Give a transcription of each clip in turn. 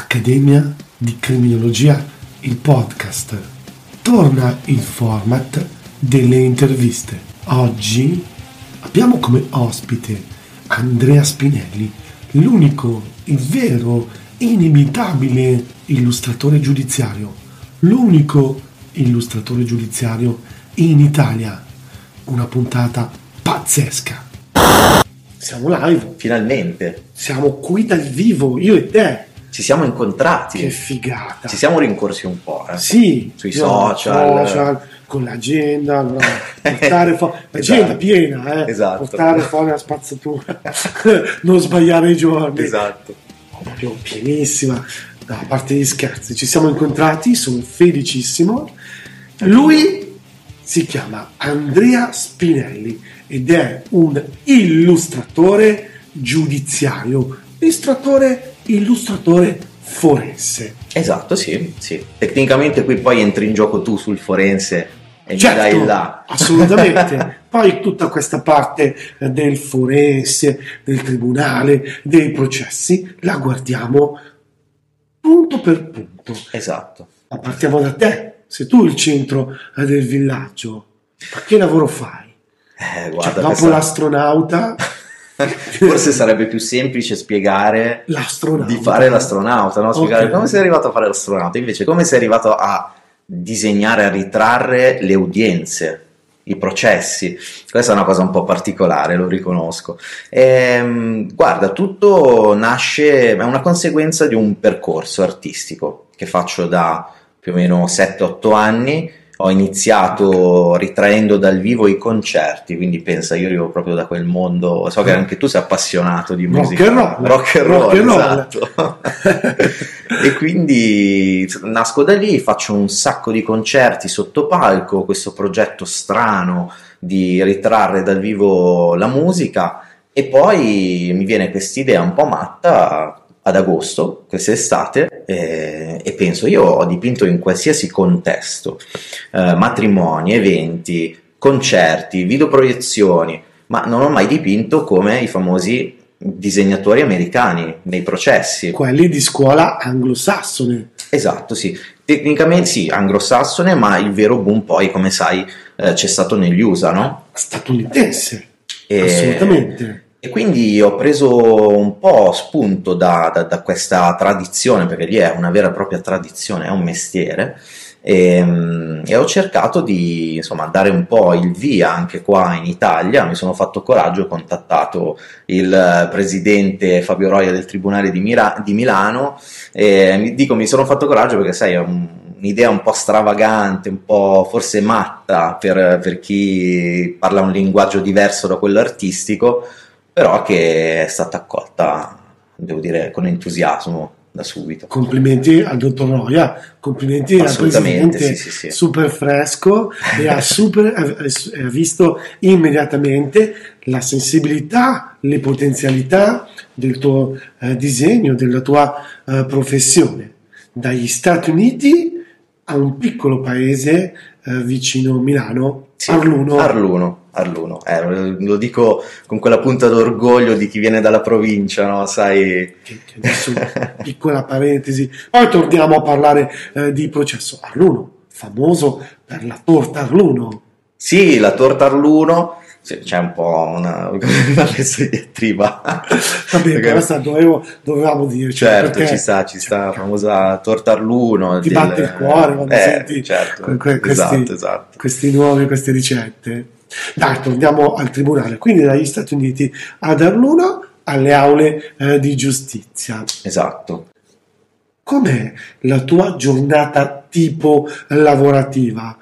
Accademia di Criminologia, il podcast. Torna il format delle interviste. Oggi abbiamo come ospite Andrea Spinelli, l'unico, il vero, inimitabile illustratore giudiziario, l'unico illustratore giudiziario in Italia. Una puntata pazzesca. Siamo live, Finalmente siamo qui dal vivo, io e te. Ci siamo incontrati, Che figata. ci siamo rincorsi un po'. eh. Sì, Sui social. social, con l'agenda, allora, portare fuori l'agenda Esatto. piena, eh, Esatto. portare fuori la spazzatura, non sbagliare i giorni, Esatto. proprio pienissima. No, a parte gli scherzi, ci siamo incontrati, sono felicissimo. Lui si chiama Andrea Spinelli ed è un illustratore giudiziario, illustratore, illustratore forense. Esatto, sì, sì. Tecnicamente qui poi entri in gioco tu sul forense e Certo, dai là. assolutamente. Poi tutta questa parte del forense, del tribunale, dei processi, la guardiamo punto per punto. Esatto. Ma partiamo da te, sei tu il centro del villaggio. Ma che lavoro fai? Eh, Cioè, guarda, dopo questa- l'astronauta, forse sarebbe più semplice spiegare l'astronauta. di fare l'astronauta, no? spiegare Ok. come sei arrivato a fare l'astronauta, invece come sei arrivato a disegnare, a ritrarre le udienze, i processi. Questa è una cosa un po' particolare, lo riconosco. Ehm, guarda, tutto nasce, è una conseguenza di un percorso artistico che faccio da più o meno 7-8 anni. Ho iniziato ritraendo dal vivo i concerti, quindi pensa, io arrivo proprio da quel mondo, so che anche tu sei appassionato di Rock musica. and roll. Rock and roll, Rock and roll. esatto. e quindi nasco da lì, faccio un sacco di concerti sotto palco, questo progetto strano di ritrarre dal vivo la musica e poi mi viene quest'idea un po' matta ad agosto, quest'estate, eh, e penso io ho dipinto in qualsiasi contesto, eh, matrimoni, eventi, concerti, videoproiezioni, ma non ho mai dipinto come i famosi disegnatori americani nei processi. Quelli di scuola anglosassone. Esatto, sì. Tecnicamente sì, anglosassone, ma il vero boom poi, come sai, eh, c'è stato negli USA, no? Statunitense, E- assolutamente. E quindi ho preso un po' spunto da, da- da questa tradizione, perché lì è una vera e propria tradizione, è un mestiere, e, mm, e ho cercato di insomma, dare un po' il via anche qua in Italia. Mi sono fatto coraggio, ho contattato il presidente Fabio Roia del Tribunale di, Mira- di Milano e mi dico mi sono fatto coraggio perché sai è un- un'idea un po' stravagante, un po' forse matta per, per chi parla un linguaggio diverso da quello artistico, però che è stata accolta, devo dire, con entusiasmo da subito. Complimenti al dottor Roia, complimenti al Assolutamente, presidente sì, sì, sì. super fresco e ha, super, ha- ha visto immediatamente la sensibilità, le potenzialità del tuo eh, disegno, della tua eh, professione. Dagli Stati Uniti a un piccolo paese eh, vicino Milano, Arluno. Arluno, Arluno. Eh, lo dico con quella punta d'orgoglio di chi viene dalla provincia, no? Sai... che, che adesso piccola parentesi, poi torniamo a parlare eh, di processo Arluno, famoso per la torta Arluno. Sì, la torta Arluno, c'è un po' una, una messa di diatriba. Vabbè, Perché- questa dovevo, dovevamo dirci. Certo, perché ci sta, ci sta la famosa torta Arluno. Ti del- batte il cuore quando eh, senti certo, que- que- questi, esatto, esatto. questi nuovi, queste ricette. Dai, torniamo al tribunale. Quindi dagli Stati Uniti ad Arluno alle aule eh, di giustizia. Esatto. Com'è la tua giornata tipo lavorativa?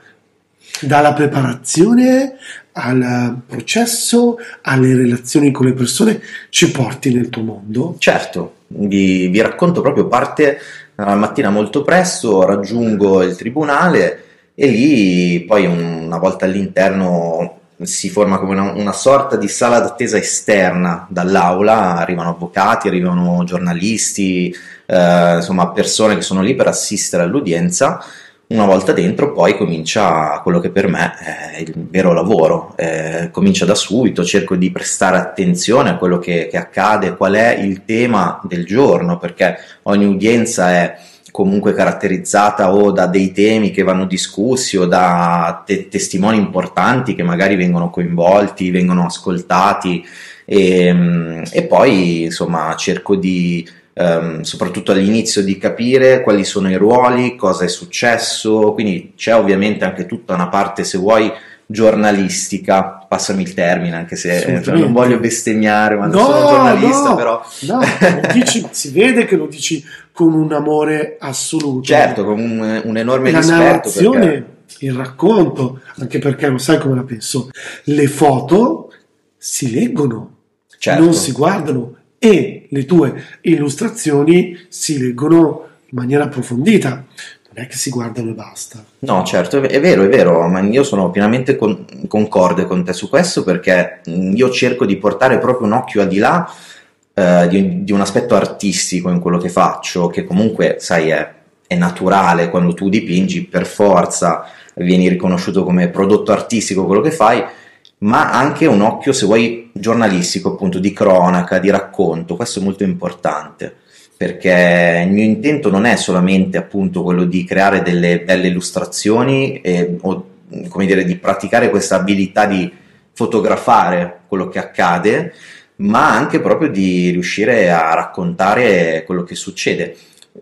dalla preparazione al processo, alle relazioni con le persone, ci porti nel tuo mondo? Certo, vi, vi racconto proprio parte la mattina molto presto, raggiungo il tribunale e lì poi una volta all'interno si forma come una, una, sorta di sala d'attesa esterna dall'aula, arrivano avvocati, arrivano giornalisti, eh, insomma persone che sono lì per assistere all'udienza. Una volta dentro poi comincia quello che per me è il vero lavoro, eh, comincia da subito, cerco di prestare attenzione a quello che, che accade, qual è il tema del giorno, perché ogni udienza è comunque caratterizzata o da dei temi che vanno discussi o da te- testimoni importanti che magari vengono coinvolti, vengono ascoltati e, ehm, e poi insomma cerco di Um, soprattutto all'inizio di capire quali sono i ruoli, cosa è successo, quindi c'è ovviamente anche tutta una parte, se vuoi, giornalistica, passami il termine, anche se cioè, non voglio bestemmiare, ma no, sono giornalista, no, però... No, dici, si vede che lo dici con un amore assoluto. Certo, con un, un enorme la rispetto. narrazione, perché... il racconto, anche perché lo sai come la penso, le foto si leggono, certo. non si guardano e le tue illustrazioni si leggono in maniera approfondita. Non è che si guardano e basta. No, certo, è vero, è vero, ma io sono pienamente con- concorde con te su questo perché io cerco di portare proprio un occhio al di là eh, di, di, un aspetto artistico in quello che faccio, che comunque, sai, è, è naturale quando tu dipingi, per forza vieni riconosciuto come prodotto artistico quello che fai, ma anche un occhio, se vuoi, giornalistico, appunto, di cronaca, di racconto, questo è molto importante perché il mio intento non è solamente appunto quello di creare delle belle illustrazioni e, o come dire di praticare questa abilità di fotografare quello che accade, ma anche proprio di riuscire a raccontare quello che succede,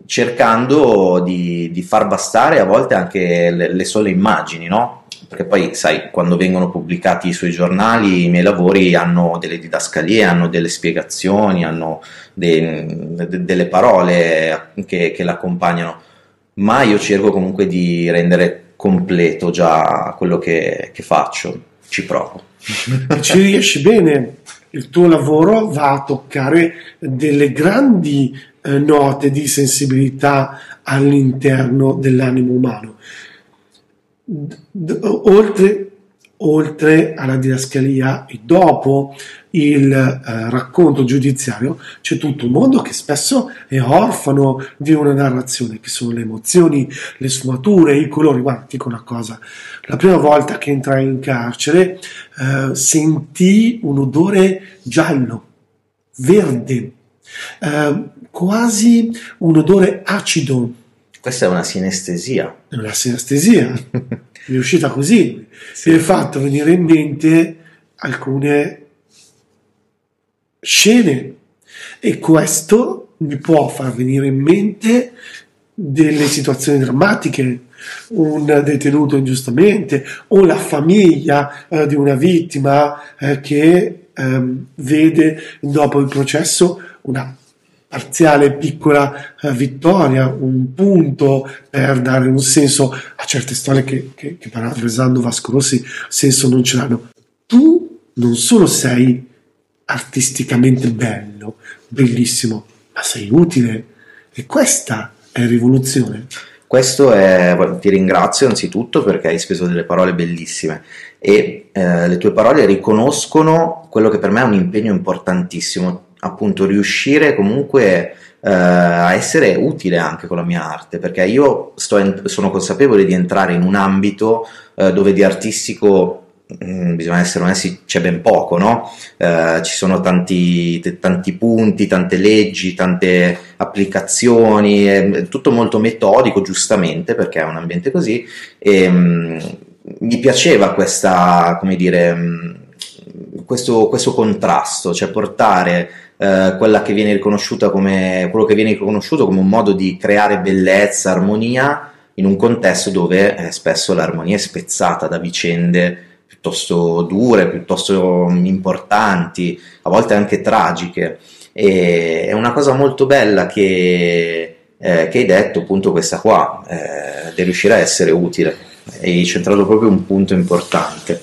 cercando di, di far bastare a volte anche le, le sole immagini, no? Perché poi, sai, quando vengono pubblicati sui giornali, i miei lavori hanno delle didascalie, hanno delle spiegazioni, hanno de, de, delle parole che, che l'accompagnano, ma io cerco comunque di rendere completo già quello che, che faccio, ci provo. Ci riesci bene, il tuo lavoro va a toccare delle grandi eh, note di sensibilità all'interno dell'animo umano. D- d- oltre, oltre, alla didascalia e dopo il eh, racconto giudiziario c'è tutto un mondo che spesso è orfano di una narrazione, che sono le emozioni, le sfumature, i colori. Guarda, dico una cosa, la prima volta che entrai in carcere eh, sentii un odore giallo, verde, eh, quasi un odore acido. Questa è una sinestesia. È una sinestesia. È uscita così. Sì. Mi ha fatto venire in mente alcune scene e questo mi può far venire in mente delle situazioni drammatiche, un detenuto ingiustamente o la famiglia eh, di una vittima eh, che eh, vede dopo il processo una parziale piccola eh, vittoria, un punto per dare un senso a certe storie che, che, che parafrasando Vasco Rossi senso non ce l'hanno. Tu non solo sei artisticamente bello, bellissimo, ma sei utile. E questa è rivoluzione. Questo è, ti ringrazio anzitutto perché hai speso delle parole bellissime e eh, le tue parole riconoscono quello che per me è un impegno importantissimo, appunto riuscire comunque eh, a essere utile anche con la mia arte, perché io in, sono consapevole di entrare in un ambito eh, dove di artistico Mm, bisogna essere onesti, c'è ben poco, no? Eh, ci sono tanti, t- tanti, punti, tante leggi, tante applicazioni, è tutto molto metodico, giustamente, perché è un ambiente così, e um, mi piaceva questa, come dire, um, questo, questo, contrasto, cioè portare uh, quella che viene riconosciuta come, quello che viene riconosciuto come un modo di creare bellezza, armonia, in un contesto dove eh, spesso l'armonia è spezzata da vicende piuttosto dure, piuttosto importanti, a volte anche tragiche. E è una cosa molto bella che, eh, che hai detto, appunto, questa qua, eh, di riuscire a essere utile. hai centrato proprio un punto importante.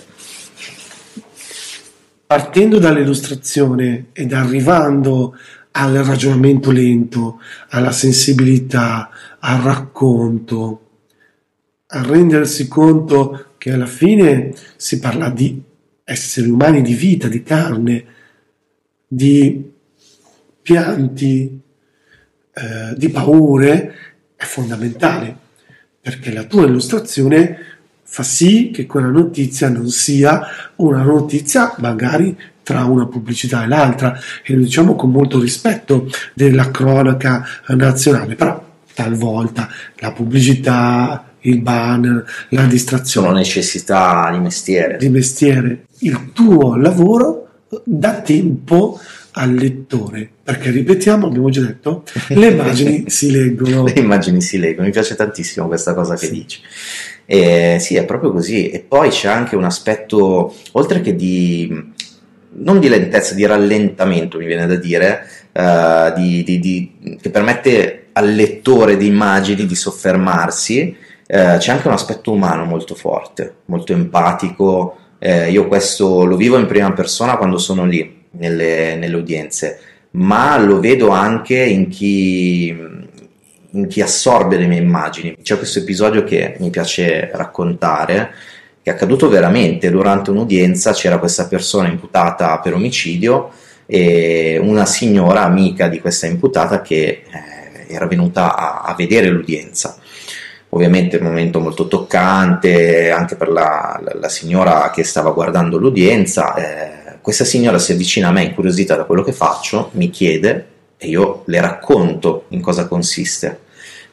Partendo dall'illustrazione ed arrivando al ragionamento lento, alla sensibilità, al racconto, a rendersi conto che alla fine si parla di esseri umani, di vita, di carne, di pianti, eh, di paure, è fondamentale, perché la tua illustrazione fa sì che quella notizia non sia una notizia magari tra una pubblicità e l'altra, e lo diciamo con molto rispetto della cronaca nazionale, però talvolta la pubblicità, il banner, la distrazione. Sono necessità di mestiere. Di mestiere. Il tuo lavoro dà tempo al lettore, perché ripetiamo, abbiamo già detto, le immagini si leggono. Le immagini si leggono, mi piace tantissimo questa cosa che sì. dici. E, sì, è proprio così. E poi c'è anche un aspetto, oltre che di, non di lentezza, di rallentamento, mi viene da dire, di, di, di, che permette al lettore di immagini di soffermarsi, uh, c'è anche un aspetto umano molto forte, molto empatico. Uh, io questo lo vivo in prima persona quando sono lì nelle, nelle udienze, ma lo vedo anche in chi, in chi assorbe le mie immagini. C'è questo episodio che mi piace raccontare, che è accaduto veramente durante un'udienza, c'era questa persona imputata per omicidio e una signora amica di questa imputata che eh, era venuta a, a, vedere l'udienza. Ovviamente un momento molto toccante anche per la, la, la signora che stava guardando l'udienza. Eh, questa signora si avvicina a me incuriosita da quello che faccio, mi chiede e io le racconto in cosa consiste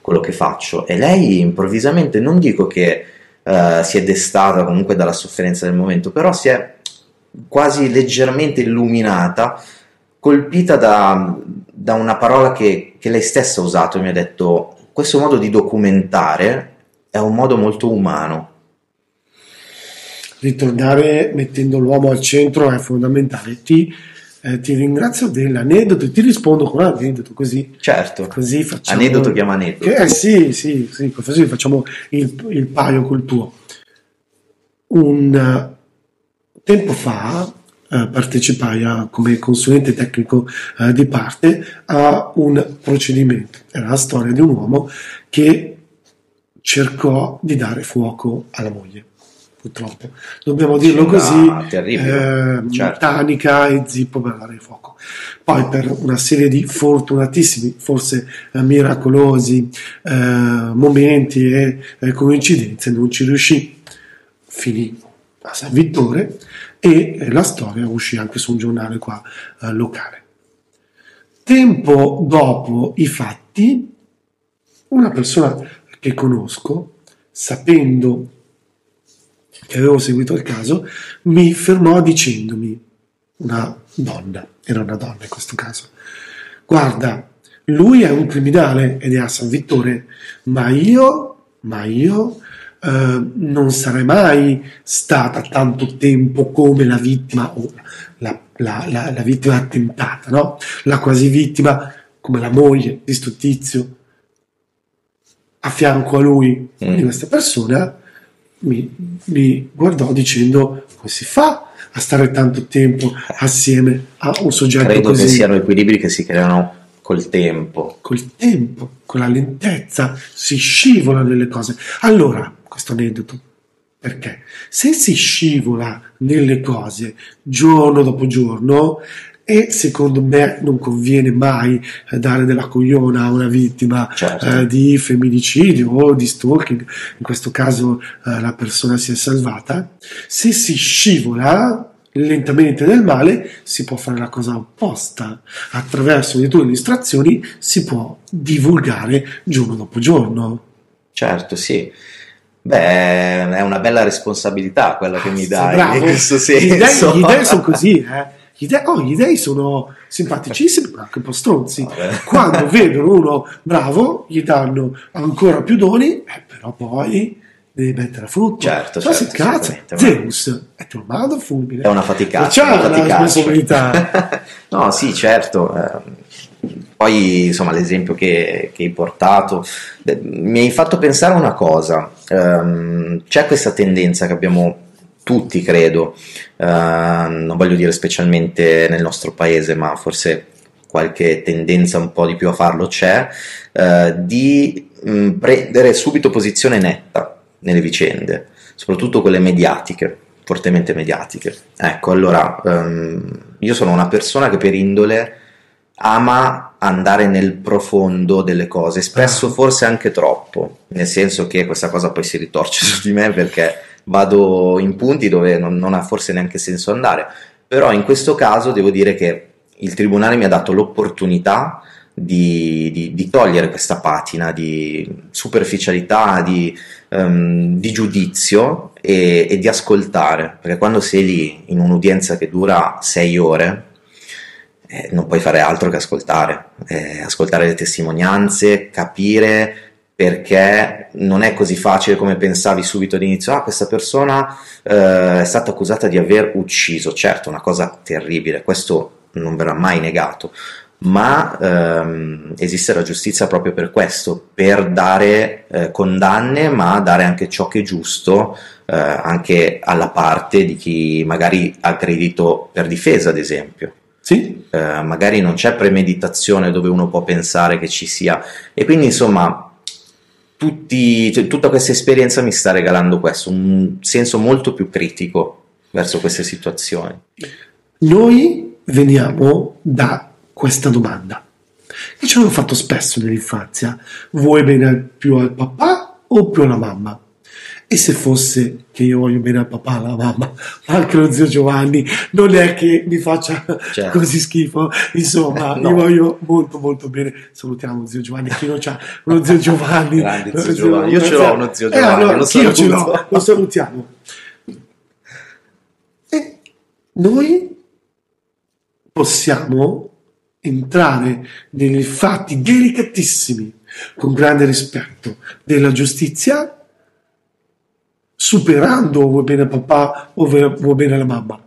quello che faccio e lei improvvisamente non dico che uh, si è destata comunque dalla sofferenza del momento, però si è quasi leggermente illuminata, colpita da, da una parola che, che lei stessa ha usato e mi ha detto questo modo di documentare è un modo molto umano ritornare mettendo l'uomo al centro è fondamentale. Ti, eh, ti ringrazio dell'aneddoto e ti rispondo con un aneddoto così. Certo, così facciamo, aneddoto chiama aneddoto. eh sì, sì, sì, così facciamo il, il paio col tuo. Un uh, tempo fa partecipai a, come consulente tecnico uh, di parte a un procedimento. Era la storia di un uomo che cercò di dare fuoco alla moglie purtroppo dobbiamo dirlo così eh, certo. Tanica e Zippo per dare fuoco poi per una serie di fortunatissimi forse eh, miracolosi eh, momenti e eh, coincidenze non ci riuscì finì a San Vittore e la storia uscì anche su un giornale qua eh, locale. Tempo dopo i fatti una persona che conosco sapendo che avevo seguito il caso, mi fermò dicendomi, una donna, era una donna in questo caso, guarda, lui è un criminale ed è a San Vittore, ma io, ma io eh, non sarei mai stata tanto tempo come la vittima o la, la, la, la vittima attentata, no? La quasi vittima come la moglie di sto tizio a fianco a lui mm. di questa persona mi, mi guardò dicendo come si fa a stare tanto tempo assieme a un soggetto Credo così. che siano equilibri che si creano col tempo. Col tempo, con la lentezza, si scivola nelle cose. Allora, questo aneddoto, perché se si scivola nelle cose giorno dopo giorno, e secondo me non conviene mai eh, dare della cogliona a una vittima certo. eh, di femminicidio o di stalking, in questo caso eh, la persona si è salvata, se si scivola lentamente nel male si può fare la cosa opposta, attraverso le tue illustrazioni si può divulgare giorno dopo giorno. Certo, sì. Beh, è una bella responsabilità quella che mi dai bravo. in questo senso. Gli dei, sono così, eh gli dei, oh, gli dei sono simpaticissimi, ma anche un po' stronzi. Quando vedono uno bravo, gli danno ancora più doni, eh, però poi devi mettere a frutto. Certo, Cioè, certo, si cazza, Zeus è tornato fulmine. È una faticaccia. C'è una responsabilità. no, sì, certo. Eh, poi insomma l'esempio che, che hai portato mi hai fatto pensare a una cosa, um, c'è questa tendenza che abbiamo tutti credo, uh, non voglio dire specialmente nel nostro paese ma forse qualche tendenza un po' di più a farlo c'è, uh, di mh, mm, prendere subito posizione netta nelle vicende, soprattutto quelle mediatiche fortemente mediatiche. Ecco, allora, um, io sono una persona che per indole ama andare nel profondo delle cose, spesso ah. forse anche troppo, nel senso che questa cosa poi si ritorce su di me perché vado in punti dove non, non ha forse neanche senso andare, però in questo caso devo dire che il tribunale mi ha dato l'opportunità di, di, di, togliere questa patina di superficialità, di, um, di giudizio e, e, di ascoltare, perché quando sei lì in un'udienza che dura sei ore, eh, non puoi fare altro che ascoltare, eh, ascoltare le testimonianze, capire perché non è così facile come pensavi subito all'inizio, ah questa persona eh, è stata accusata di aver ucciso, certo una cosa terribile, questo non verrà mai negato, ma ehm, esiste la giustizia proprio per questo, per dare eh, condanne, ma dare anche ciò che è giusto eh, anche alla parte di chi magari ha credito per difesa, ad esempio. Sì. Eh, magari non c'è premeditazione dove uno può pensare che ci sia. E quindi, insomma, tutti, cioè, tutta questa esperienza mi sta regalando questo, un senso molto più critico verso queste situazioni. Noi veniamo da questa domanda. E ce l'ho fatto spesso nell'infanzia. Vuoi bene più al papà o più alla mamma? E se fosse che io voglio bene al papà, alla mamma, anche lo zio Giovanni, non è che mi faccia certo. così schifo. Insomma, no. io voglio molto molto bene. Salutiamo zio Giovanni, chi non c'ha uno zio Giovanni. Grande zio Giovanni. Io ce l'ho uno zio Giovanni, eh, allora, lo, io ce l'ho, lo salutiamo. E noi possiamo entrare nei fatti delicatissimi con grande rispetto della giustizia, superando vuoi bene papà o vuoi bene la mamma.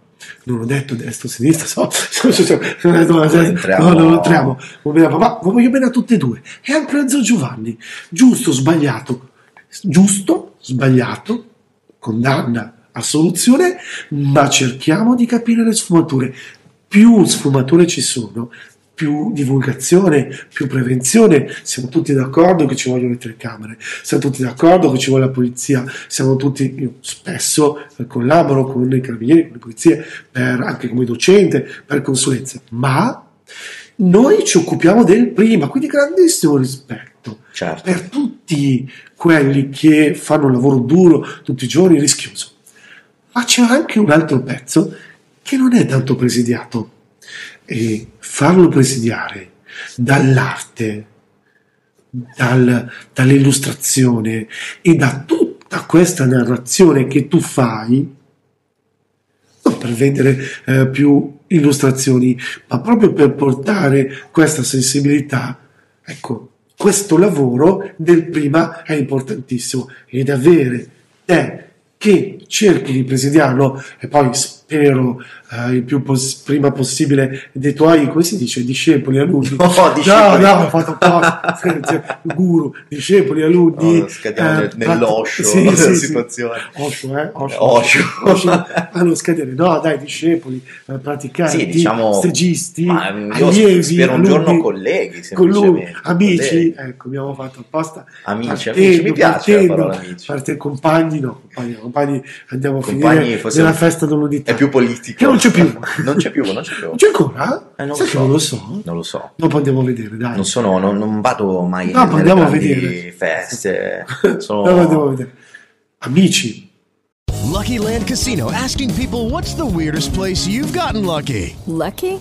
Non ho detto destra o sinistra, so, so, so, so non, detto, no, entriamo. non entriamo. Vuoi bene a papà, voglio bene a tutte e due. E anche a Zio Giovanni. Giusto, sbagliato. Giusto, sbagliato, condanna, assoluzione, ma cerchiamo di capire le sfumature. Più sfumature ci sono, più divulgazione, più prevenzione. Siamo tutti d'accordo che ci vogliono le telecamere, siamo tutti d'accordo che ci vuole la polizia, siamo tutti, io spesso collaboro con i carabinieri, con le polizie, per, anche come docente, per consulenze, ma noi ci occupiamo del prima, quindi grandissimo rispetto certo. per tutti quelli che fanno un lavoro duro tutti i giorni, rischioso. Ma c'è anche un altro pezzo che non è tanto presidiato e farlo presidiare dall'arte, dal, dall'illustrazione e da tutta questa narrazione che tu fai, non per vendere eh, più illustrazioni, ma proprio per portare questa sensibilità, ecco, questo lavoro del prima è importantissimo ed avere te che cerchi di presidiarlo e poi spero eh, il più pos- prima possibile dei tuoi, come si dice, discepoli, alunni. No, discepoli. No, no, ho fatto apposta, guru, discepoli, alunni. No, scadiamo eh, nell'oscio sì, della sì, situazione. Sì. Oscio, eh? Oscio. Oscio. Oscio. Ah, non scadere. No, dai, discepoli, eh, praticanti, sì, diciamo, stagisti, ma allievi. Spero un giorno colleghi, con lui, amici, colleghi. ecco, abbiamo fatto apposta. Amici, partendo, amici, mi piace partendo, la parola amici. Parte, compagni, no, compagni, compagni andiamo a compagni, finire nella festa dell'unità. È più politico c'è più. Non c'è più, non c'è più. C'è ancora? Eh, non, Sai lo so. non lo so. Non lo so. Dopo andiamo a vedere, dai. Non sono, non, non vado mai no, nelle andiamo a vedere. feste. Sono... Dopo andiamo a vedere. Amici. Lucky Land Casino asking people what's the weirdest place you've gotten lucky? Lucky?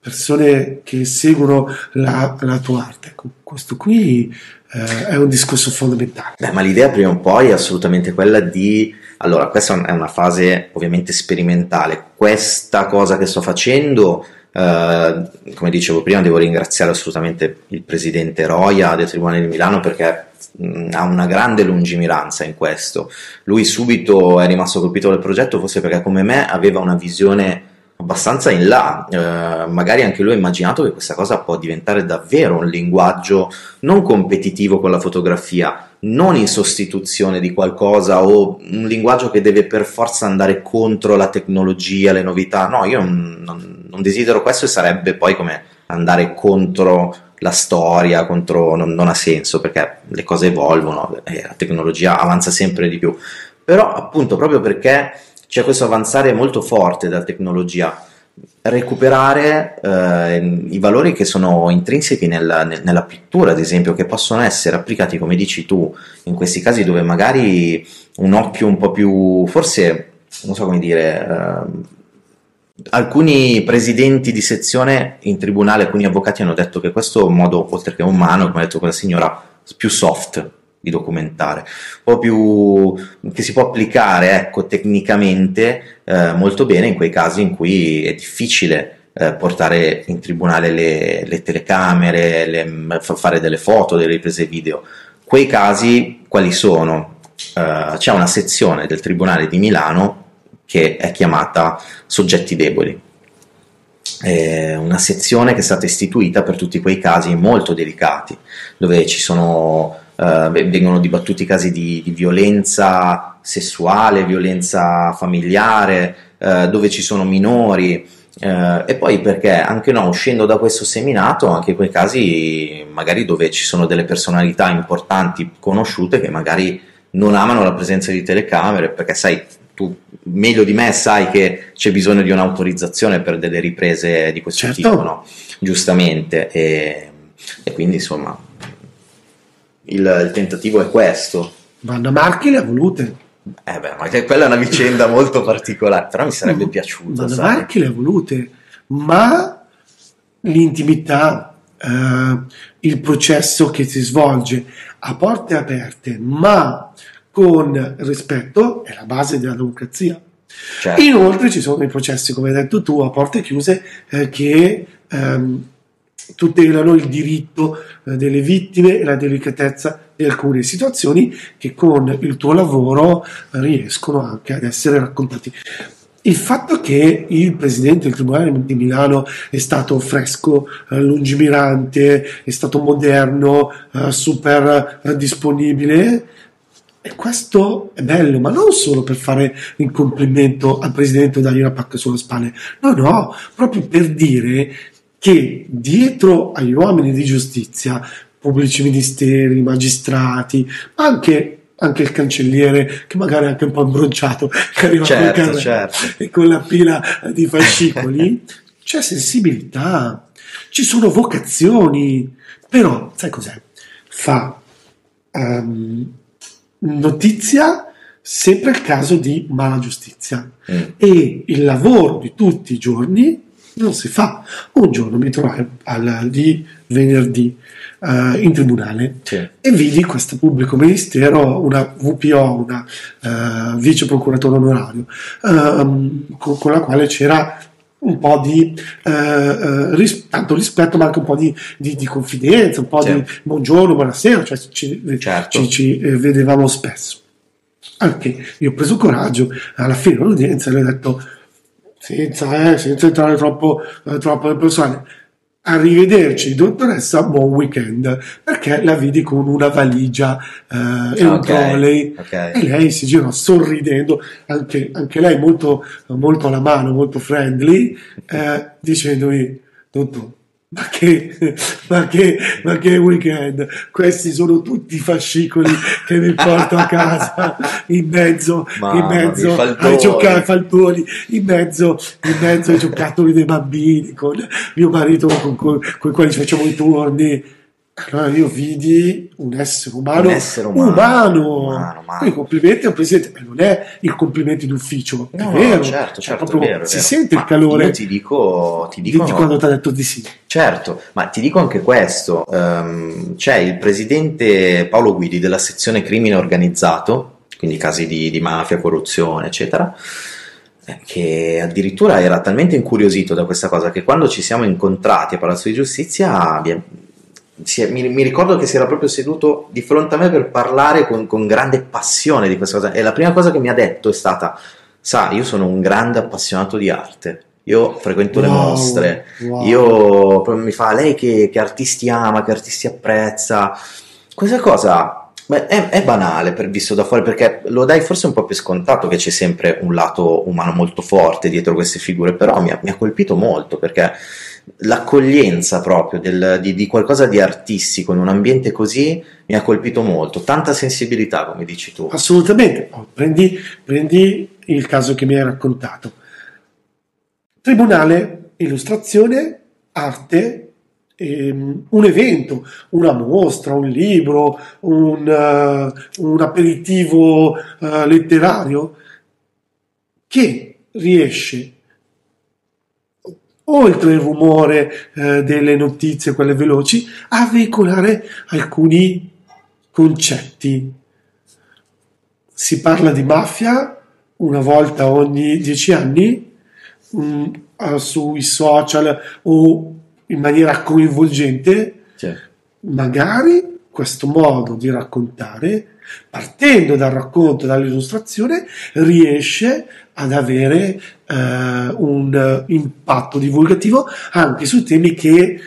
Persone che seguono la, la tua arte. Ecco, questo qui eh, è un discorso fondamentale. Beh, ma l'idea prima o poi è assolutamente quella di... Allora, questa è una fase ovviamente sperimentale. Questa cosa che sto facendo, eh, come dicevo prima, devo ringraziare assolutamente il presidente Roia del Tribunale di Milano perché mh, ha una grande lungimiranza in questo. Lui subito è rimasto colpito dal progetto, forse perché come me aveva una visione abbastanza in là, eh, magari anche lui ha immaginato che questa cosa può diventare davvero un linguaggio non competitivo con la fotografia, non in sostituzione di qualcosa o un linguaggio che deve per forza andare contro la tecnologia, le novità. No, io non, non, desidero questo e sarebbe poi come andare contro la storia, contro, non, non ha senso perché le cose evolvono e la tecnologia avanza sempre di più. Però appunto proprio perché c'è questo avanzare molto forte della tecnologia, recuperare eh, i valori che sono intrinseci nella, nella, pittura, ad esempio, che possono essere applicati, come dici tu, in questi casi dove magari un occhio un po' più, forse, non so come dire, eh, alcuni presidenti di sezione in tribunale, alcuni avvocati hanno detto che questo modo, oltre che umano, come ha detto quella signora, più soft, di documentare, un po' più che si può applicare ecco, tecnicamente eh, molto bene in quei casi in cui è difficile eh, portare in tribunale le, le telecamere, le, fare delle foto, delle riprese video. Quei casi quali sono? Eh, c'è una sezione del Tribunale di Milano che è chiamata soggetti deboli. È una sezione che è stata istituita per tutti quei casi molto delicati, dove ci sono Uh, vengono dibattuti casi di, di, violenza sessuale, violenza familiare, uh, dove ci sono minori. Uh, e poi perché anche no, uscendo da questo seminato, anche quei casi magari dove ci sono delle personalità importanti conosciute che magari non amano la presenza di telecamere, perché sai, tu meglio di me sai che c'è bisogno di un'autorizzazione per delle riprese di questo certo. tipo, no? Giustamente. E, e quindi insomma il, il tentativo è questo. Vanna Marchi le ha volute. Eh beh, ma quella è una vicenda molto particolare, però mi sarebbe piaciuto. Vanna Marchi le ha volute, ma l'intimità, eh, il processo che si svolge a porte aperte, ma con rispetto, è la base della democrazia. Certo. Inoltre ci sono i processi, come hai detto tu, a porte chiuse eh, che ehm, tutelano il diritto eh, delle vittime e la delicatezza di alcune situazioni che con il tuo lavoro riescono anche ad essere raccontati. Il fatto che il presidente del Tribunale di Milano è stato fresco, eh, lungimirante, è stato moderno, eh, super disponibile, e questo è bello, ma non solo per fare il complimento al presidente o dargli una pacca sulle spalle, no, no, proprio per dire che dietro agli uomini di giustizia, pubblici ministeri, magistrati, ma anche anche il cancelliere che magari è anche un po' imbronciato che arriva certo, con certo. e con la pila di fascicoli c'è sensibilità ci sono vocazioni però sai cos'è fa um, notizia sempre il caso di mala giustizia mm. e il lavoro di tutti i giorni non si fa. Un giorno mi trovai al, di venerdì uh, in tribunale sì. e vidi questo pubblico ministero, una VPO, una uh, vice procuratore onorario, uh, con, con, la quale c'era un po' di uh, ris- tanto rispetto ma anche un po' di, di, di confidenza, un po' sì. di buongiorno, buonasera, cioè ci, certo. ci, ci eh, vedevamo spesso. Anche io ho preso coraggio, alla fine dell'udienza le ho detto senza, eh, senza entrare troppo, eh, troppo nel personale. Arrivederci, dottoressa, buon weekend, perché la vidi con una valigia eh, e un trolley okay. e lei si girò sorridendo, anche, anche lei molto, molto alla mano, molto friendly, eh, dicendomi, dottor, ma che, ma, che, ma che weekend! Questi sono tutti fascicoli che mi porto a casa in mezzo, in mezzo ai giocattoli, in mezzo, in mezzo ai giocattoli dei bambini, con mio marito con, con, con i quali facciamo i turni. Allora io vidi un essere umano, Un essere umano, umano. umano, umano. Quindi complimenti al presidente, e non è il complimento d'ufficio, è No, vero, certo, Cioè, certo, è proprio vero, è si vero. sente il Ma calore Io ti dico, ti di, dico di no. quando ti ha detto di sì. Certo, ma ti dico anche questo, ehm, c'è il presidente Paolo Guidi della sezione crimine organizzato, quindi casi di, di mafia, corruzione, eccetera, eh, che addirittura era talmente incuriosito da questa cosa che quando ci siamo incontrati a Palazzo di Giustizia è- mi, mi ricordo che si era proprio seduto di fronte a me per parlare con, con grande passione di questa cosa e la prima cosa che mi ha detto è stata, sa, io sono un grande appassionato di arte, io frequento le Wow, mostre, wow. io mi fa lei che, che artisti ama, che artisti apprezza. Questa cosa beh, è, è banale per visto da fuori perché lo dai forse un po' più scontato che c'è sempre un lato umano molto forte dietro queste figure, però mi ha, mi ha colpito molto perché l'accoglienza proprio del- di, di qualcosa di artistico in un ambiente così mi ha colpito molto, tanta sensibilità come dici tu. Assolutamente. Oh, prendi, prendi il caso che mi hai raccontato. Tribunale, illustrazione, arte, ehm, un evento, una mostra, un libro, un, eh, un aperitivo eh, letterario che riesce oltre il rumore eh, delle notizie, quelle veloci, a veicolare alcuni concetti. Si parla di mafia una volta ogni dieci anni mh, eh, sui social o in maniera coinvolgente, Cioè, magari questo modo di raccontare, partendo dal racconto, dall'illustrazione, riesce ad avere eh, un eh, impatto divulgativo anche su temi che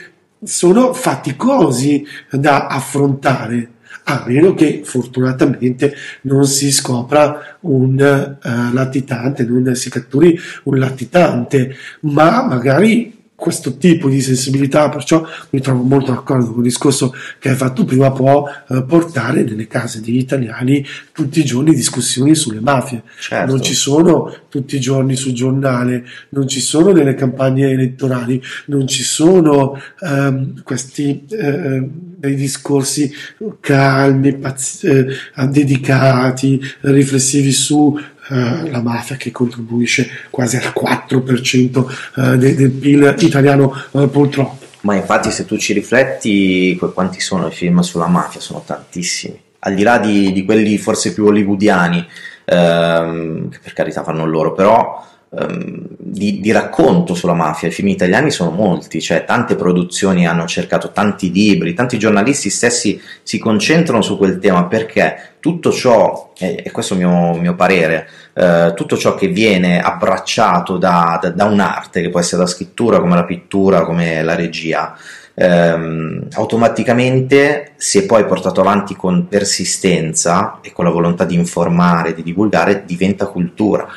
sono faticosi da affrontare. A meno che fortunatamente non si scopra un eh, latitante, non si catturi un latitante, ma magari questo tipo di sensibilità, perciò mi trovo molto d'accordo con il discorso che hai fatto prima, può eh, portare nelle case degli italiani tutti i giorni discussioni sulle mafie. certo. Non ci sono tutti i giorni sul giornale, non ci sono nelle campagne elettorali, non ci sono ehm, questi eh, dei discorsi calmi, pazz- eh, dedicati, riflessivi su eh, la mafia che contribuisce quasi al 4% eh, de- del PIL italiano eh, purtroppo. Ma infatti se tu ci rifletti, qu- quanti sono i film sulla mafia? Sono tantissimi. Al di là di, di quelli forse più hollywoodiani, ehm, che per carità fanno loro, però ehm, di, di racconto sulla mafia, i film italiani sono molti, cioè tante produzioni hanno cercato, tanti libri, tanti giornalisti stessi si concentrano su quel tema perché tutto ciò, e questo è il mio, mio parere, eh, tutto ciò che viene abbracciato da, da- da un'arte, che può essere la scrittura, come la pittura, come la regia, ehm, automaticamente, se poi portato avanti con persistenza e con la volontà di informare, di divulgare, diventa cultura.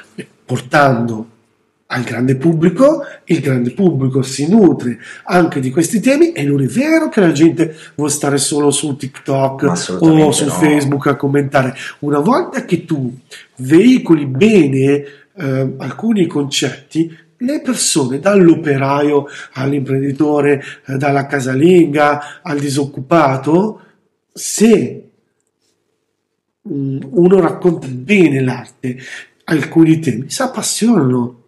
Portando al grande pubblico, il grande pubblico si nutre anche di questi temi e non è vero che la gente vuole stare solo su TikTok o su no. Facebook a commentare. Una volta che tu veicoli bene eh, alcuni concetti, le persone, dall'operaio all'imprenditore, eh, dalla casalinga al disoccupato, se mm, uno racconta bene l'arte, alcuni temi si appassionano.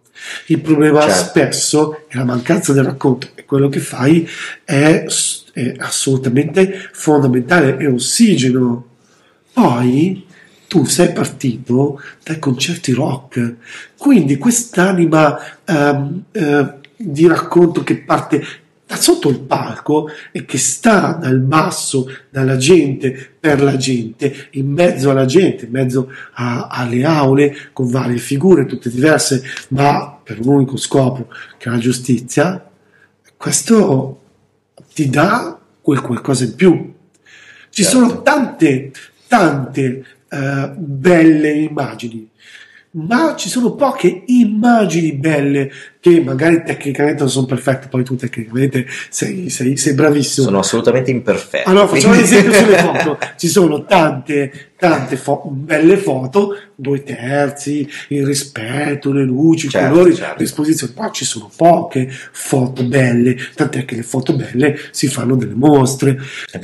Il problema Certo. spesso è la mancanza del racconto e quello che fai è, è assolutamente fondamentale, è ossigeno. Poi tu sei partito dai concerti rock, quindi quest'anima ehm, eh, di racconto che parte da sotto il palco e che sta dal basso, dalla gente, per la gente, in mezzo alla gente, in mezzo a- alle aule, con varie figure, tutte diverse, ma per un unico scopo, che è la giustizia, questo ti dà quel qualcosa in più. Ci Certo. sono tante, tante eh, belle immagini. Ma ci sono poche immagini belle che magari tecnicamente non sono perfette, poi tu tecnicamente sei, sei, sei bravissimo. Sono assolutamente imperfetto. Allora facciamo un esempio sulle foto. Ci sono tante, tante fo- belle foto, due terzi, il rispetto, le luci, i Certo, colori, certo. l'esposizione, ma ci sono poche foto belle, tant'è che le foto belle si fanno delle mostre.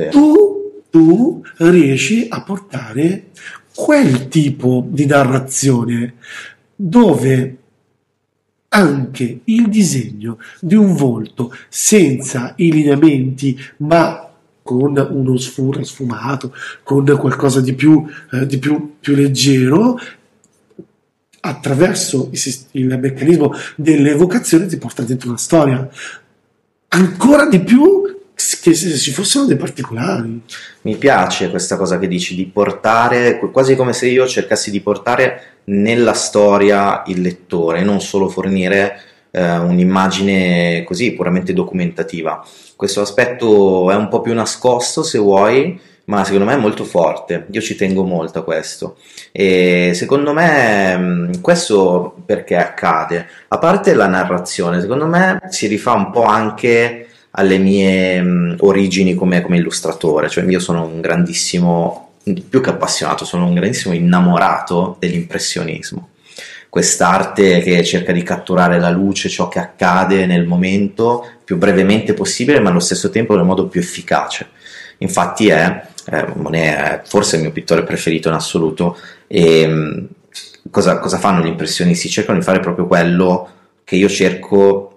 Tu, tu riesci a portare quel tipo di narrazione dove anche il disegno di un volto senza i lineamenti, ma con uno sfuro sfumato, con qualcosa di più, eh, di più, più leggero, attraverso il, il meccanismo dell'evocazione ti porta dentro una storia. Ancora di più che ci fossero dei particolari. Mi piace questa cosa che dici di portare, quasi come se io cercassi di portare nella storia il lettore, non solo fornire eh, un'immagine così puramente documentativa. Questo aspetto è un po' più nascosto se vuoi, ma secondo me è molto forte. Io ci tengo molto a questo. E secondo me questo perché accade? A parte la narrazione, secondo me si rifà un po' anche alle mie mh, origini come, come illustratore, cioè io sono un grandissimo, più che appassionato, sono un grandissimo innamorato dell'impressionismo. Quest'arte che cerca di catturare la luce, ciò che accade nel momento più brevemente possibile, ma allo stesso tempo nel modo più efficace. Infatti è, eh, Monet è forse il mio pittore preferito in assoluto e mh, cosa, cosa fanno gli impressionisti? Cercano di fare proprio quello che io cerco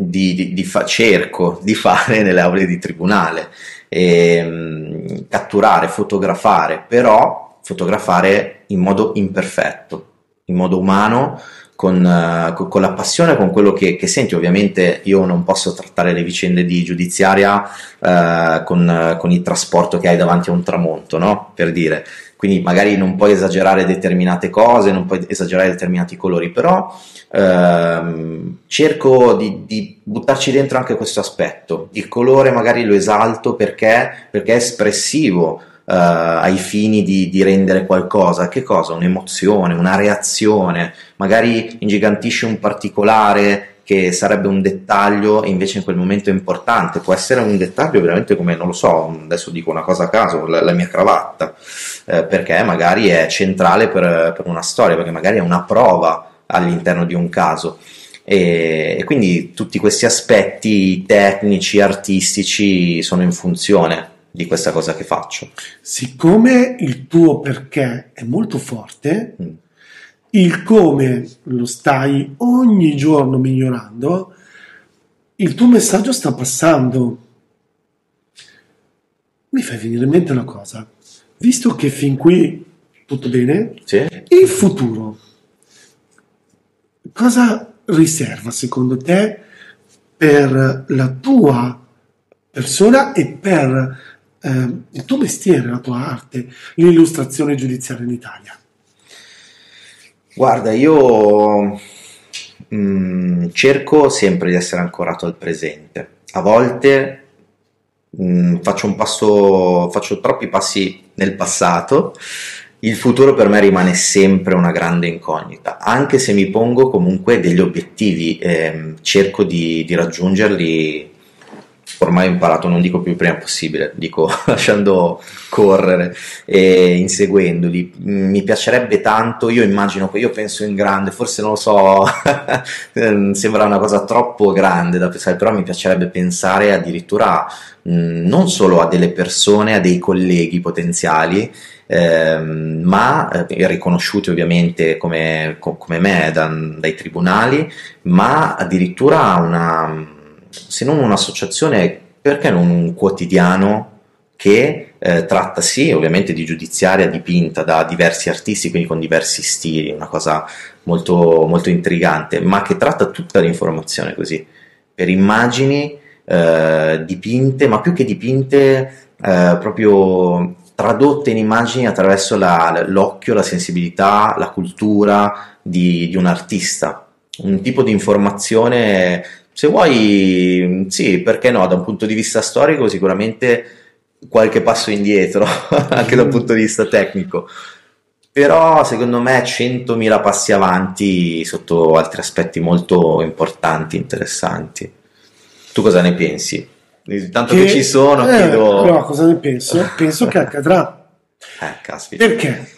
di, di- di fa- cerco di fare nelle aule di tribunale, Ehm, catturare, fotografare, però fotografare in modo imperfetto, in modo umano, con, eh, con- la passione, con quello che, che senti. Ovviamente io non posso trattare le vicende di giudiziaria eh, con, con il trasporto che hai davanti a un tramonto, no? Per dire. Quindi magari non puoi esagerare determinate cose, non puoi esagerare determinati colori, però ehm, cerco di, di buttarci dentro anche questo aspetto. Il colore magari lo esalto perché, perché è espressivo eh, ai fini di, di rendere qualcosa. Che cosa? Un'emozione, una reazione, magari ingigantisce un particolare che sarebbe un dettaglio e invece in quel momento è importante. Può essere un dettaglio veramente come, non lo so, adesso dico una cosa a caso, la, la mia cravatta, eh, perché magari è centrale per, per una storia, perché magari è una prova all'interno di un caso. E, e quindi tutti questi aspetti tecnici, artistici sono in funzione di questa cosa che faccio. Siccome il tuo perché è molto forte, Mm. il come lo stai ogni giorno migliorando, il tuo messaggio sta passando. Mi fai venire in mente una cosa. Visto che fin qui tutto bene, Sì? il futuro cosa riserva secondo te per la tua persona e per eh, il tuo mestiere, la tua arte, l'illustrazione giudiziaria in Italia? Guarda, io mm, cerco sempre di essere ancorato al presente. A volte mm, faccio un passo, faccio troppi passi nel passato. Il futuro per me rimane sempre una grande incognita, anche se mi pongo comunque degli obiettivi, ehm, cerco di, di raggiungerli. Ormai ho imparato, non dico più il prima possibile, dico lasciando correre e inseguendoli. Mm, Mi piacerebbe tanto, io immagino io penso in grande, forse non lo so, sembra una cosa troppo grande da pensare, però mi piacerebbe pensare addirittura mh, non solo a delle persone, a dei colleghi potenziali, ehm, ma eh, riconosciuti ovviamente come, co- come me da- dai tribunali, ma addirittura una, se non un'associazione, perché non un quotidiano che eh, tratta sì ovviamente di giudiziaria dipinta da diversi artisti, quindi con diversi stili, una cosa molto, molto intrigante, ma che tratta tutta l'informazione così, per immagini eh, dipinte, ma più che dipinte, eh, proprio tradotte in immagini attraverso la- l'occhio, la sensibilità, la cultura di, di un artista. Un tipo di informazione, se vuoi, sì, perché no, da un punto di vista storico sicuramente qualche passo indietro, anche dal punto di vista tecnico. però secondo me 100.000 passi avanti sotto altri aspetti molto importanti, interessanti. Tu cosa ne pensi? Tanto che, ci sono, eh, chiedo... Però cosa ne penso? Penso che accadrà. Eh, caspita. Perché?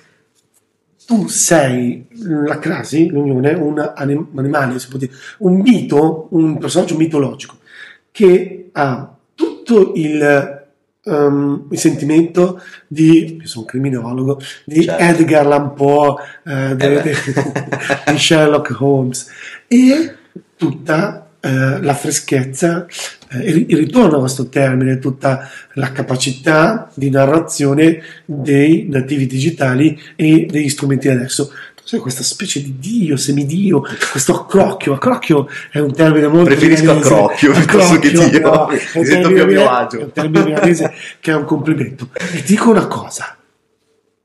Tu sei la crasi, l'unione, un anim- animale, si può dire, un mito, un personaggio mitologico che ha tutto il, um, il sentimento di, io sono un criminologo, di Certo. Edgar Allan Poe, eh, Eh de- di Sherlock Holmes e tutta eh, la freschezza, eh, ritorno a questo termine, tutta la capacità di narrazione dei nativi digitali e degli strumenti adesso. Questa specie di dio, semidio, questo accrocchio. Accrocchio è un termine molto Preferisco accrocchio piuttosto che dio. no, è Mi un sento termine più a mio agio. È un termine milanese che è un complimento. E dico una cosa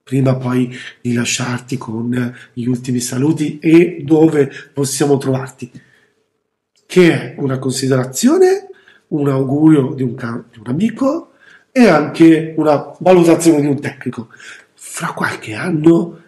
prima poi di lasciarti con gli ultimi saluti e dove possiamo trovarti, che è una considerazione, un augurio di un, ca- di un amico e anche una valutazione di un tecnico. Fra qualche anno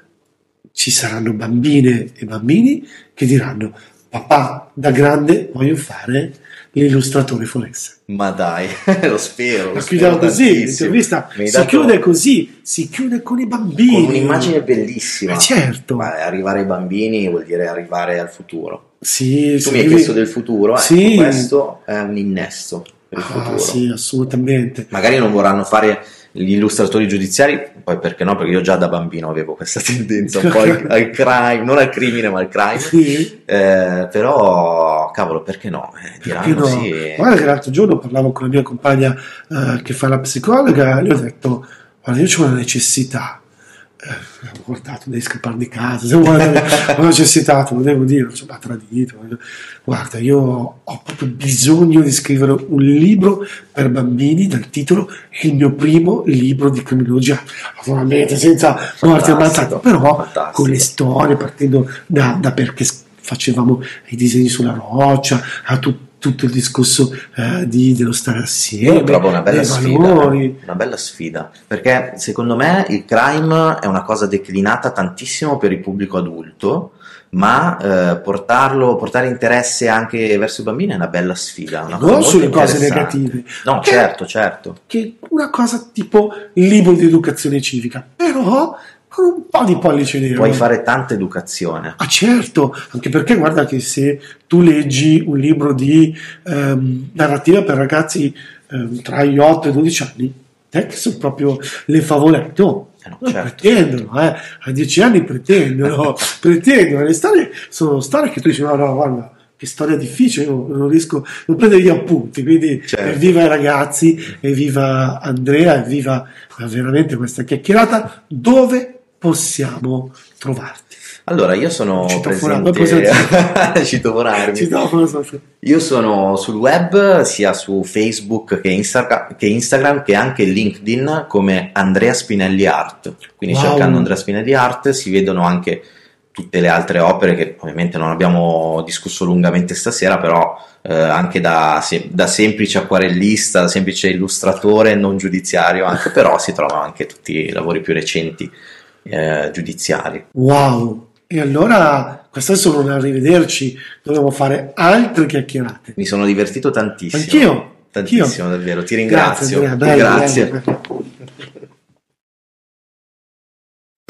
ci saranno bambine e bambini che diranno papà da grande voglio fare l'illustratore forense. Ma dai, lo spero. Lo spero così, l'intervista si dato- chiude così, si chiude con i bambini. Con un'immagine bellissima. Eh, certo. Ma arrivare ai bambini vuol dire arrivare al futuro. Sì, Tu sì, mi hai chiesto del futuro, ecco, Sì. questo è un innesto per il Ah, futuro. sì, assolutamente. Magari non vorranno fare gli illustratori giudiziari, poi perché no? Perché io già da bambino avevo questa tendenza un po' al, al crime, non al crimine ma al crime. Sì, Eh, però, cavolo, perché no? Eh, perché no? sì. Guarda che l'altro giorno parlavo con la mia compagna eh, che fa la psicologa e le ho detto, guarda, io ho una necessità. Ho guardato, devi scappare di casa, se vuoi, ho necessità, te lo devo dire, insomma, tradito. Guarda, io ho proprio bisogno di scrivere un libro per bambini dal titolo è il mio primo libro di criminologia. Naturalmente, senza Fantastico, ammazzati, però fantastico. con le storie, partendo da, da perché facevamo i disegni sulla roccia, a tu- tutto il discorso eh, di- dello stare assieme, Io trovo una bella sfida, valori. una bella sfida, perché secondo me il crime è una cosa declinata tantissimo per il pubblico adulto, ma eh, portarlo, portare interesse anche verso i bambini è una bella sfida, una non sulle cose negative, No, Che- certo, certo. che una cosa tipo il libro di educazione civica, però un po' di pollice nero. Puoi fare tanta educazione. Ah certo, anche perché guarda che se tu leggi un libro di ehm, narrativa per ragazzi ehm, tra gli 8 e i 12 anni, te che sono proprio le favolette, oh, Eh no, eh, certo. pretendono, eh, a 10 anni pretendono, pretendono, le storie sono storie che tu dici no, no, guarda, che storia difficile, io non riesco, non prendere gli appunti, quindi Certo. evviva i ragazzi, evviva Andrea, evviva veramente questa chiacchierata, dove possiamo trovarti? Allora, io sono Citofonato, presente... Citofono, so- Io sono sul web, sia su Facebook che, Instagra- che Instagram, che anche LinkedIn come Andrea Spinelli Art. Quindi Wow. cercando Andrea Spinelli Art si vedono anche tutte le altre opere che ovviamente non abbiamo discusso lungamente stasera, però eh, anche da, se- da semplice acquarellista, da semplice illustratore non giudiziario, anche, però si trovano anche tutti i lavori più recenti eh, giudiziari. Wow! E allora, questo è solo un arrivederci, dobbiamo fare altre chiacchierate. Mi sono divertito tantissimo. Anch'io, Tantissimo, davvero. Ti ringrazio. Grazie, Andrea, bello, Grazie. bello.